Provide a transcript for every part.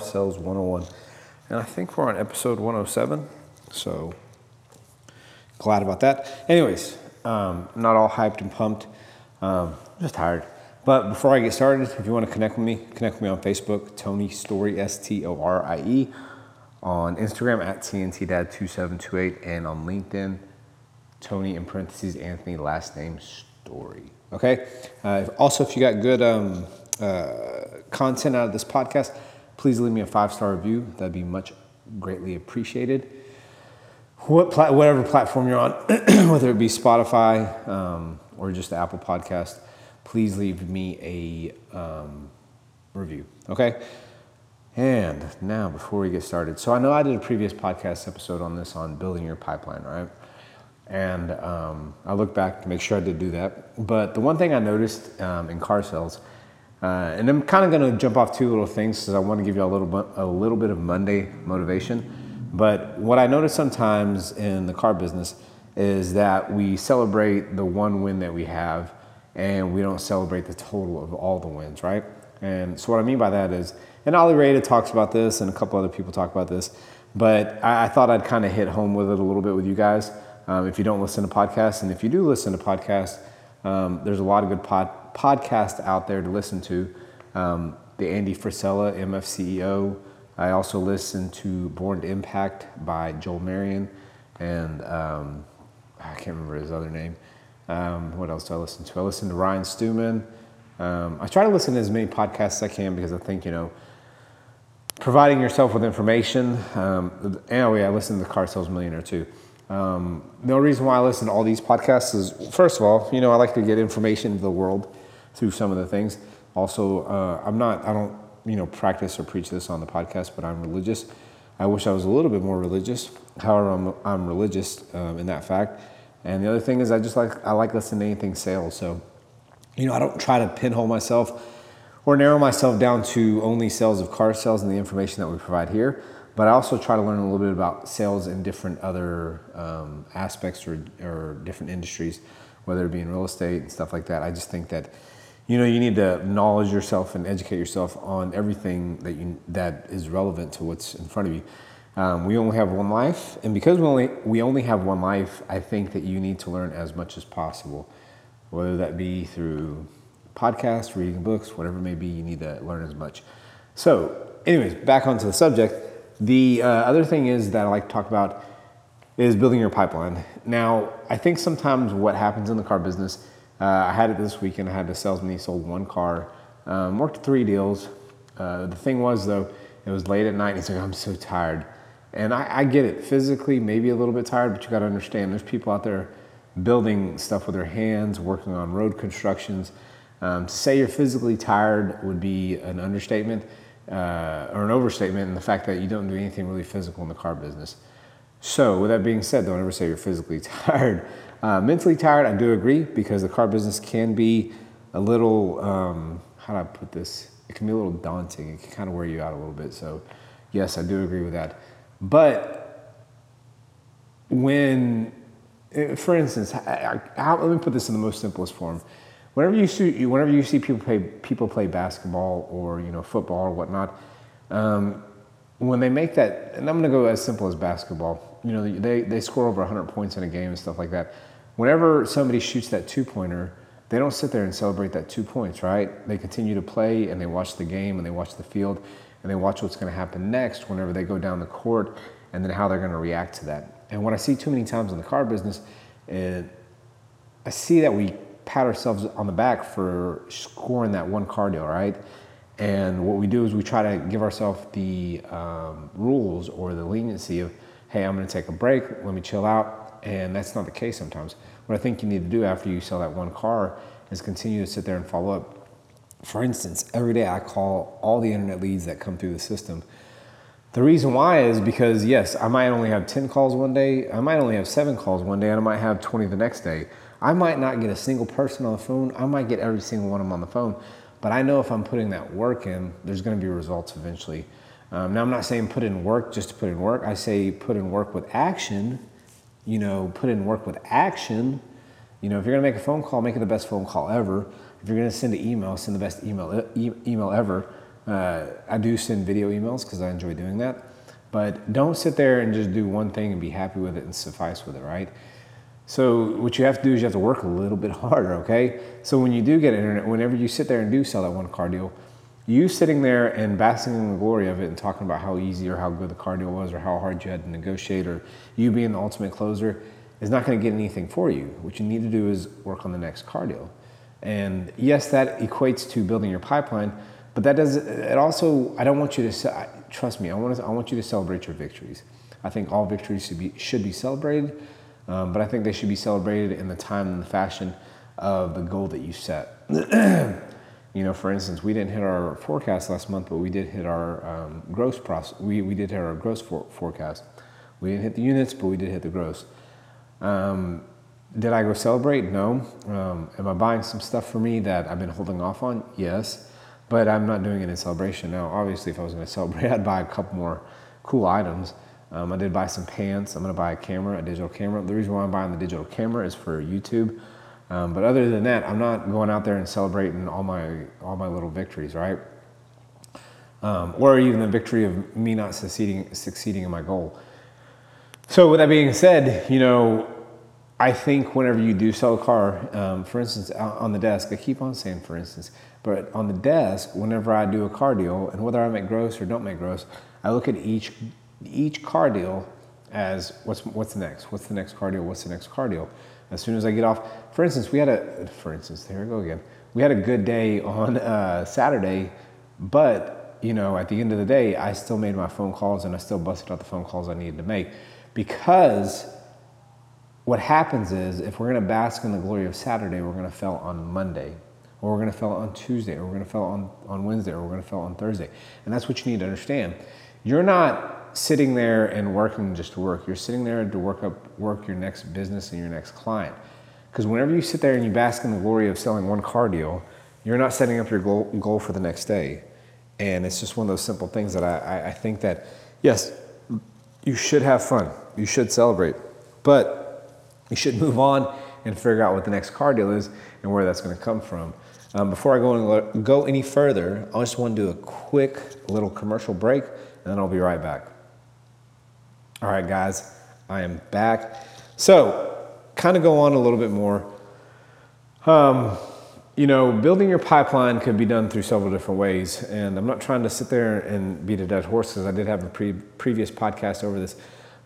Car Sales 101. And I think we're on episode 107. So glad about that. Anyways, um, not all hyped and pumped. Um, just tired. But before I get started, if you want to connect with me, connect with me on Facebook, Tony Storie, S T O R I E, on Instagram at TNTDad2728, and on LinkedIn, Tony in parentheses, Anthony, last name Storie. Okay? Uh, also, if you got good um, uh, content out of this podcast, please leave me a five star review. That'd be much greatly appreciated. What pla- whatever platform you're on, whether it be Spotify um, or just the Apple Podcast, please leave me a um, review. Okay. And now, before we get started, so I know I did a previous podcast episode on this on building your pipeline, right? And um, I look back to make sure I did do that. But the one thing I noticed um, in car sales, uh, and I'm kind of going to jump off two little things because I want to give you a little a little bit of Monday motivation. But what I notice sometimes in the car business is that we celebrate the one win that we have, and we don't celebrate the total of all the wins, right? And so what I mean by that is, and Ollie Rada talks about this, and a couple other people talk about this, but I, I thought I'd kind of hit home with it a little bit with you guys. Um, if you don't listen to podcasts, and if you do listen to podcasts, um, there's a lot of good pod, podcasts out there to listen to. Um, the Andy Frisella, MF CEO. I also listen to Born to Impact by Joel Marion, and um, I can't remember his other name. Um, what else do I listen to? I listen to Ryan Stewman. Um, I try to listen to as many podcasts as I can because I think, you know, providing yourself with information. Um, anyway, I listen to the Car Sales Millionaire too. Um, the only reason why I listen to all these podcasts is, first of all, you know, I like to get information into the world through some of the things. Also, uh, I'm not, I don't, you know, practice or preach this on the podcast, but I'm religious. I wish I was a little bit more religious. However, I'm, I'm religious um, in that fact. And the other thing is, I just like, I like listening to anything sales. So, you know, I don't try to pinhole myself or narrow myself down to only sales of car sales and the information that we provide here. But I also try to learn a little bit about sales in different other um, aspects or, or different industries, whether it be in real estate and stuff like that. I just think that you know you need to knowledge yourself and educate yourself on everything that you that is relevant to what's in front of you. Um, we only have one life, and because we only we only have one life, I think that you need to learn as much as possible, whether that be through podcasts, reading books, whatever it may be. You need to learn as much. So, anyways, back onto the subject. The uh, other thing is that I like to talk about is building your pipeline. Now, I think sometimes what happens in the car business, uh, I had it this weekend. I had a salesman, he sold one car, um, worked three deals. Uh, the thing was, though, it was late at night. And he's like, I'm so tired. And I, I get it, physically, maybe a little bit tired, but you got to understand there's people out there building stuff with their hands, working on road constructions. Um, to say you're physically tired would be an understatement uh, or an overstatement in the fact that you don't do anything really physical in the car business. So, with that being said, don't ever say you're physically tired. Uh, mentally tired, I do agree because the car business can be a little, um, how do I put this? It can be a little daunting. It can kind of wear you out a little bit. So, yes, I do agree with that. But when, eh, for instance, I, I, let me put this in the most simplest form whenever you see whenever you see people play people play basketball or you know football or whatnot, um, when they make that, and I'm going to go as simple as basketball. You know, they they score over 100 points in a game and stuff like that. Whenever somebody shoots that two pointer, they don't sit there and celebrate that two points, right? They continue to play and they watch the game and they watch the field and they watch what's going to happen next whenever they go down the court and then how they're going to react to that. And what I see too many times in the car business, is I see that we pat ourselves on the back for scoring that one car deal, right? And what we do is we try to give ourselves the um, rules or the leniency of, hey, I'm going to take a break, let me chill out. And that's not the case sometimes. What I think you need to do after you sell that one car is continue to sit there and follow up. For instance, every day I call all the internet leads that come through the system. The reason why is because, yes, I might only have 10 calls one day, I might only have seven calls one day, and I might have 20 the next day. I might not get a single person on the phone. I might get every single one of them on the phone. But I know if I'm putting that work in, there's to be results eventually. Um, now, I'm not saying put in work just to put in work. I say put in work with action. You know, put in work with action. You know, if you're going to make a phone call, make it the best phone call ever. If you're going to send an email, send the best email e- email ever. Uh, I do send video emails because I enjoy doing that. But don't sit there and just do one thing and be happy with it and suffice with it, right? So what you have to do is you have to work a little bit harder, okay? So when you do get internet, whenever you sit there and do sell that one car deal, you sitting there and basking in the glory of it and talking about how easy or how good the car deal was or how hard you had to negotiate or you being the ultimate closer is not going to get anything for you. What you need to do is work on the next car deal. And yes, that equates to building your pipeline, but that does it also I don't want you to trust me. I want to, I want you to celebrate your victories. I think all victories should be should be celebrated, um, but I think they should be celebrated in the time and the fashion of the goal that you set. you know, for instance, we didn't hit our forecast last month, but we did hit our um, gross process. We, we did hit our gross for, forecast. We didn't hit the units, but we did hit the gross. Um, did I go celebrate? No. Um, am I buying some stuff for me that I've been holding off on? Yes. But I'm not doing it in celebration. Now, obviously, if I was going to celebrate, I'd buy a couple more cool items. Um, I did buy some pants. I'm going to buy a camera, a digital camera. The reason why I'm buying the digital camera is for YouTube. Um, but other than that, I'm not going out there and celebrating all my all my little victories, right? Um, or even the victory of me not succeeding succeeding in my goal. So with that being said, you know, I think whenever you do sell a car, um, for instance, on the desk, I keep on saying for instance, but on the desk, whenever I do a car deal, and whether I make gross or don't make gross, I look at each each car deal as what's what's next, what's the next car deal, what's the next car deal. As soon as I get off, for instance, we had a, for instance, there we go again. We had a good day on uh, Saturday, but you know, at the end of the day, I still made my phone calls and I still busted out the phone calls I needed to make because what happens is if we're going to bask in the glory of Saturday, we're going to fail on Monday, or we're going to fail on Tuesday, or we're going to fail on, on Wednesday, or we're going to fail on Thursday. And that's what you need to understand. You're not sitting there and working just to work. You're sitting there to work up work your next business and your next client. Because whenever you sit there and you bask in the glory of selling one car deal, you're not setting up your goal, goal for the next day. And it's just one of those simple things that I, I think that, yes, you should have fun. You should celebrate. But you should move on and figure out what the next car deal is and where that's going to come from. Um, before I go, go any further, I just want to do a quick little commercial break and then I'll be right back. All right, guys, I am back. So, kind of go on a little bit more. Um, you know, building your pipeline could be done through several different ways. And I'm not trying to sit there and beat a dead horse because I did have a pre- previous podcast over this.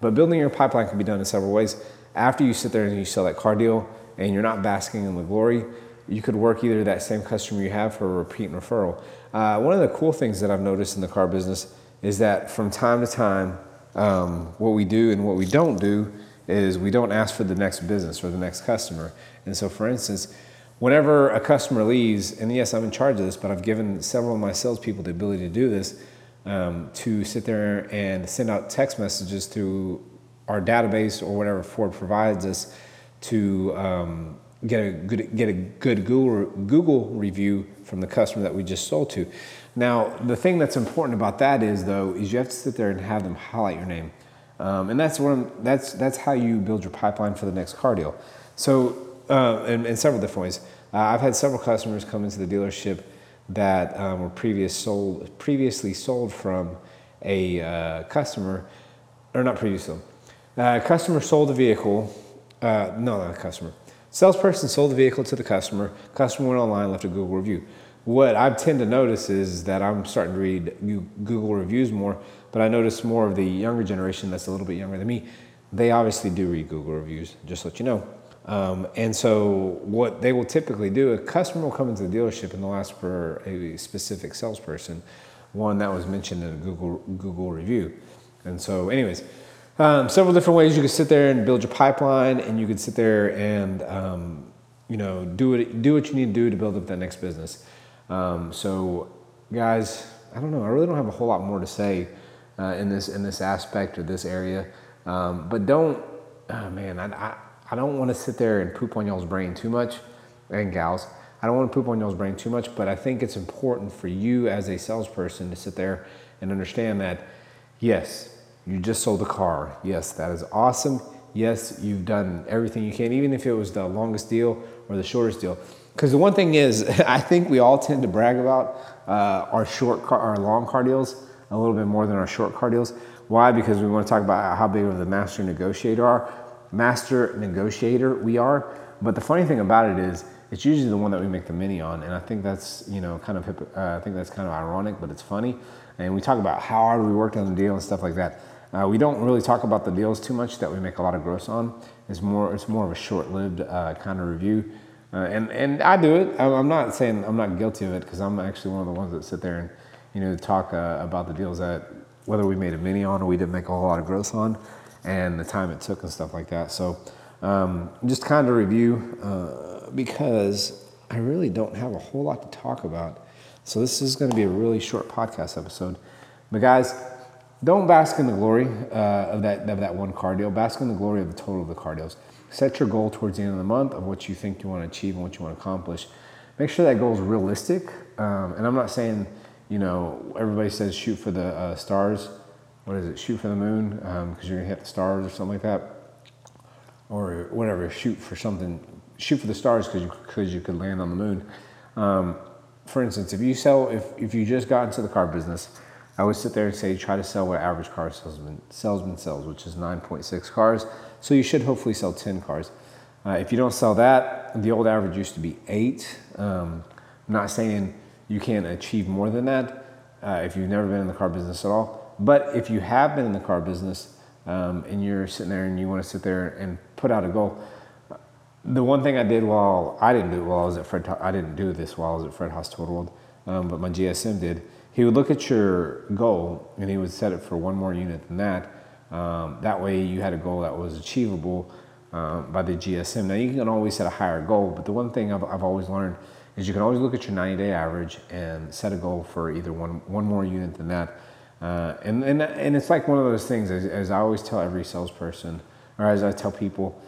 But building your pipeline can be done in several ways. After you sit there and you sell that car deal and you're not basking in the glory, you could work either that same customer you have for a repeat and referral. Uh, one of the cool things that I've noticed in the car business is that from time to time, um, what we do and what we don't do is we don't ask for the next business or the next customer. And so, for instance, whenever a customer leaves, and yes, I'm in charge of this, but I've given several of my salespeople the ability to do this um, to sit there and send out text messages to our database or whatever Ford provides us to um, get a good get a good Google Google review from the customer that we just sold to. Now, the thing that's important about that is though is you have to sit there and have them highlight your name, um, and that's one that's that's how you build your pipeline for the next car deal. So, uh, in, several different ways, uh, I've had several customers come into the dealership that um, were previous sold previously sold from a uh, customer, or not previously. Uh, customer sold the vehicle. Uh, no, not a customer. Salesperson sold the vehicle to the customer. Customer went online, left a Google review what I tend to notice is that I'm starting to read Google reviews more, but I notice more of the younger generation that's a little bit younger than me. They obviously do read Google reviews, just to let you know. Um, and so, what they will typically do, a customer will come into the dealership and they'll ask for a specific salesperson, one that was mentioned in a Google Google review. And so, anyways, um, several different ways you could sit there and build your pipeline, and you could sit there and um, you know do it, do what you need to do to build up that next business. Um, so, guys, I don't know. I really don't have a whole lot more to say uh, in this in this aspect or this area. Um, but don't, oh man, I, I, I don't want to sit there and poop on y'all's brain too much, and gals. I don't want to poop on y'all's brain too much, but I think it's important for you as a salesperson to sit there and understand that, yes, you just sold a car. Yes, that is awesome. Yes, you've done everything you can, even if it was the longest deal or the shortest deal because the one thing is, I think we all tend to brag about uh, our short, car, our long car deals a little bit more than our short car deals. Why? Because we want to talk about how big of the master negotiator are, master negotiator we are. But the funny thing about it is, it's usually the one that we make the mini on, and I think that's you know kind of uh, I think that's kind of ironic, but it's funny. And we talk about how hard we worked on the deal and stuff like that. Uh, we don't really talk about the deals too much that we make a lot of gross on. It's more it's more of a short-lived uh, kind of review. Uh, and and I do it. I'm not saying I'm not guilty of it because I'm actually one of the ones that sit there and you know talk uh, about the deals that whether we made a mini on or we didn't make a whole lot of gross on, and the time it took and stuff like that. So um, just kind of review uh, because I really don't have a whole lot to talk about. So this is going to be a really short podcast episode. But guys, don't bask in the glory uh, of that of that one car deal. Bask in the glory of the total of the car deals. Set your goal towards the end of the month of what you think you want to achieve and what you want to accomplish. Make sure that goal is realistic. Um, and I'm not saying, you know, everybody says shoot for the uh, stars. What is it? Shoot for the moon because um, you're gonna hit the stars or something like that, or whatever. Shoot for something shoot for the stars because you, cause you could land on the moon. Um, for instance, if you sell, if, if you just got into the car business, I would sit there and say, try to sell what average car salesman, salesman sells, which is 9.6 cars. So you should hopefully sell 10 cars. Uh, if you don't sell that, the old average used to be eight. Um, I'm not saying you can't achieve more than that uh, if you've never been in the car business at all. But if you have been in the car business um, and you're sitting there and you want to sit there and put out a goal, the one thing I did while I didn't do it while I was at Fred, I didn't do this while I was at Fred Haas Toyota World, um, but my GSM did. He would look at your goal and he would set it for one more unit than that. Um, that way you had a goal that was achievable um, by the GSM. Now you can always set a higher goal, but the one thing I've, I've always learned is you can always look at your 90 day average and set a goal for either one, one more unit than that. Uh, and, and, and it's like one of those things, as, as I always tell every salesperson, or as I tell people,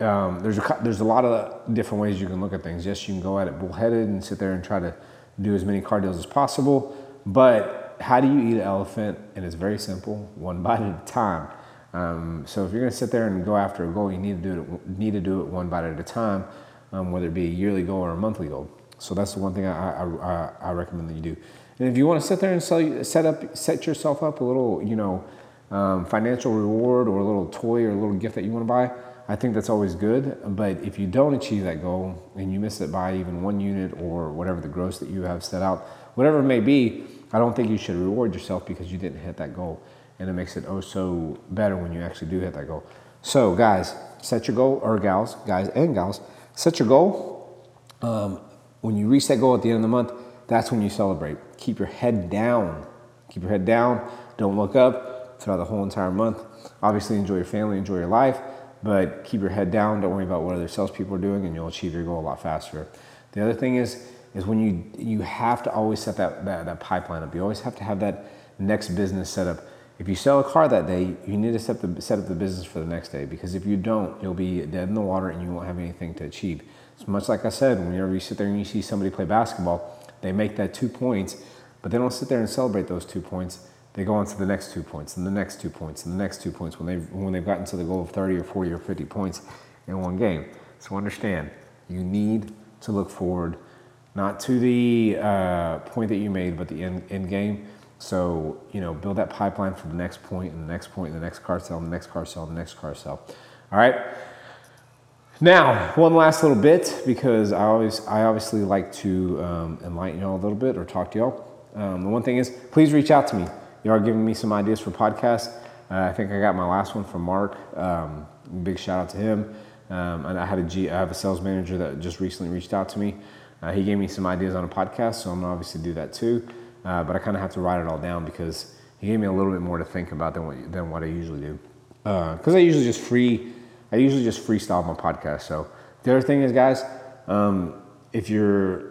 um, there's a there's a lot of different ways you can look at things. Yes, you can go at it bullheaded and sit there and try to do as many car deals as possible. But how do you eat an elephant? And it's very simple, one bite at a time. Um, so if you're going to sit there and go after a goal, you need to do it need to do it one bite at a time, um, whether it be a yearly goal or a monthly goal. So that's the one thing I, I, I recommend that you do. And if you want to sit there and sell, set up set yourself up a little you know um, financial reward or a little toy or a little gift that you want to buy I think that's always good. But if you don't achieve that goal and you miss it by even one unit or whatever the gross that you have set out, whatever it may be, I don't think you should reward yourself because you didn't hit that goal. And it makes it oh so better when you actually do hit that goal. So, guys, set your goal, or gals, guys and gals, set your goal. Um, when you reach that goal at the end of the month, that's when you celebrate. Keep your head down. Keep your head down. Don't look up throughout the whole entire month. Obviously, enjoy your family, enjoy your life but keep your head down. Don't worry about what other salespeople are doing, and you'll achieve your goal a lot faster. The other thing is is when you you have to always set that, that, that pipeline up. You always have to have that next business set up. If you sell a car that day, you need to set, the, set up the business for the next day because if you don't, you'll be dead in the water and you won't have anything to achieve. It's much like I said, whenever you sit there and you see somebody play basketball, they make that two points, but they don't sit there and celebrate those two points they go on to the next two points and the next two points and the next two points when they've, when they've gotten to the goal of 30 or 40 or 50 points in one game. So understand, you need to look forward not to the uh, point that you made, but the end, end game. So, you know, build that pipeline for the next point and the next point and the next car sale and the next car sale and the next car sale. All right. Now, one last little bit because I always, I obviously like to um, enlighten y'all a little bit or talk to y'all. Um, the one thing is, please reach out to me you are giving me some ideas for podcasts. Uh, I think I got my last one from Mark. Um, big shout out to him. Um, and I had a G, I have a sales manager that just recently reached out to me. Uh, he gave me some ideas on a podcast, so I'm gonna obviously do that too. Uh, but I kind of have to write it all down because he gave me a little bit more to think about than what than what I usually do. Because uh, I usually just free, I usually just freestyle my podcast. So the other thing is, guys, um, if you're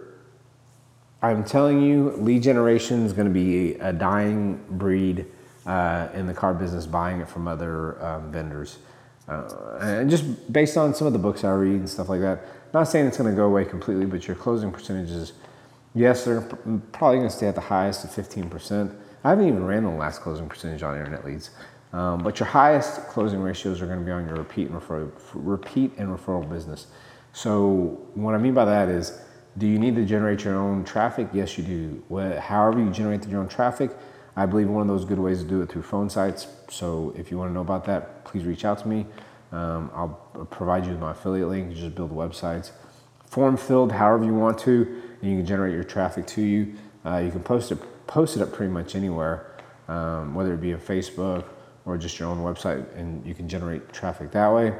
I'm telling you, lead generation is going to be a dying breed uh, in the car business, buying it from other um, vendors. Uh, and just based on some of the books I read and stuff like that, not saying it's going to go away completely, but your closing percentages, yes, they're probably going to stay at the highest of 15%. I haven't even ran the last closing percentage on internet leads. Um, but your highest closing ratios are going to be on your repeat and referral, repeat and referral business. So what I mean by that is, do you need to generate your own traffic? Yes, you do. However you generate your own traffic, I believe one of those good ways to do it through phone sites. So if you want to know about that, please reach out to me. Um, I'll provide you with my affiliate link. You just build websites, form filled however you want to, and you can generate your traffic to you. Uh, you can post it post it up pretty much anywhere, um, whether it be on Facebook or just your own website, and you can generate traffic that way.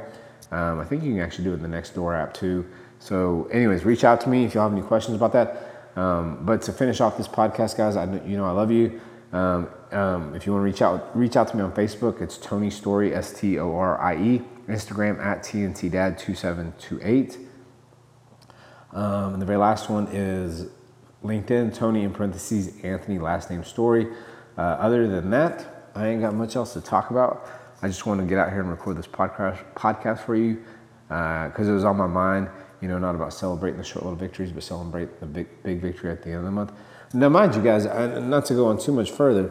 Um, I think you can actually do it in the Nextdoor app too. So, anyways, reach out to me if you have any questions about that. Um, but to finish off this podcast, guys, I you know I love you. Um, um, if you want to reach out, reach out to me on Facebook. It's Tony Storie, S T O R I E. Instagram at TNT Dad 2728. Um, and the very last one is LinkedIn, Tony in parentheses, Anthony, last name Storie. Uh, other than that, I ain't got much else to talk about. I just want to get out here and record this podcast podcast for you because uh, it was on my mind. You know, not about celebrating the short little victories, but celebrate the big big victory at the end of the month. Now, mind you, guys, not to go on too much further,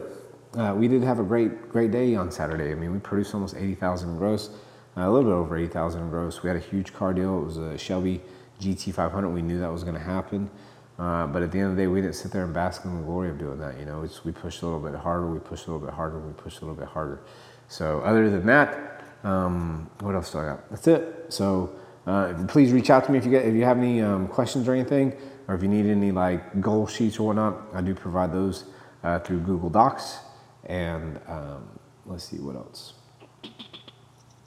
uh, we did have a great great day on Saturday. I mean, we produced almost eighty thousand gross, a little bit over 8,000 gross. We had a huge car deal. It was a Shelby GT500. We knew that was going to happen. Uh, but at the end of the day, we didn't sit there and bask in the glory of doing that. You know, we pushed a little bit harder, we pushed a little bit harder, we pushed a little bit harder. So other than that, um, what else do I got? That's it. So uh, please reach out to me if you get if you have any um, questions or anything, or if you need any like goal sheets or whatnot. I do provide those uh, through Google Docs. And um, let's see what else.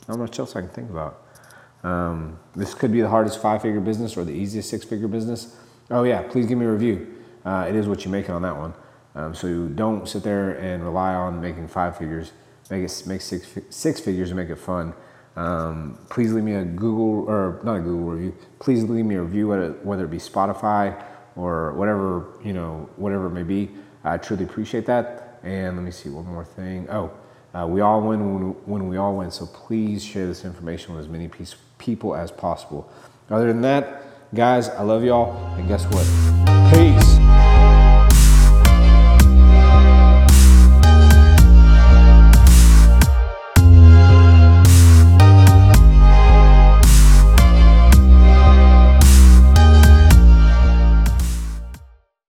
How much else I can think about. Um, this could be the hardest five-figure business or the easiest six-figure business. Oh yeah, please give me a review. Uh, it is what you make it on that one. Um, so don't sit there and rely on making five figures. Make it make six six figures and make it fun. Um, please leave me a Google or not a Google review. Please leave me a review, whether it be Spotify or whatever you know, whatever it may be. I truly appreciate that. And let me see one more thing. Oh, uh, we all win when, we all win. So please share this information with as many piece, people as possible. Other than that, Guys, I love y'all. And guess what? Peace.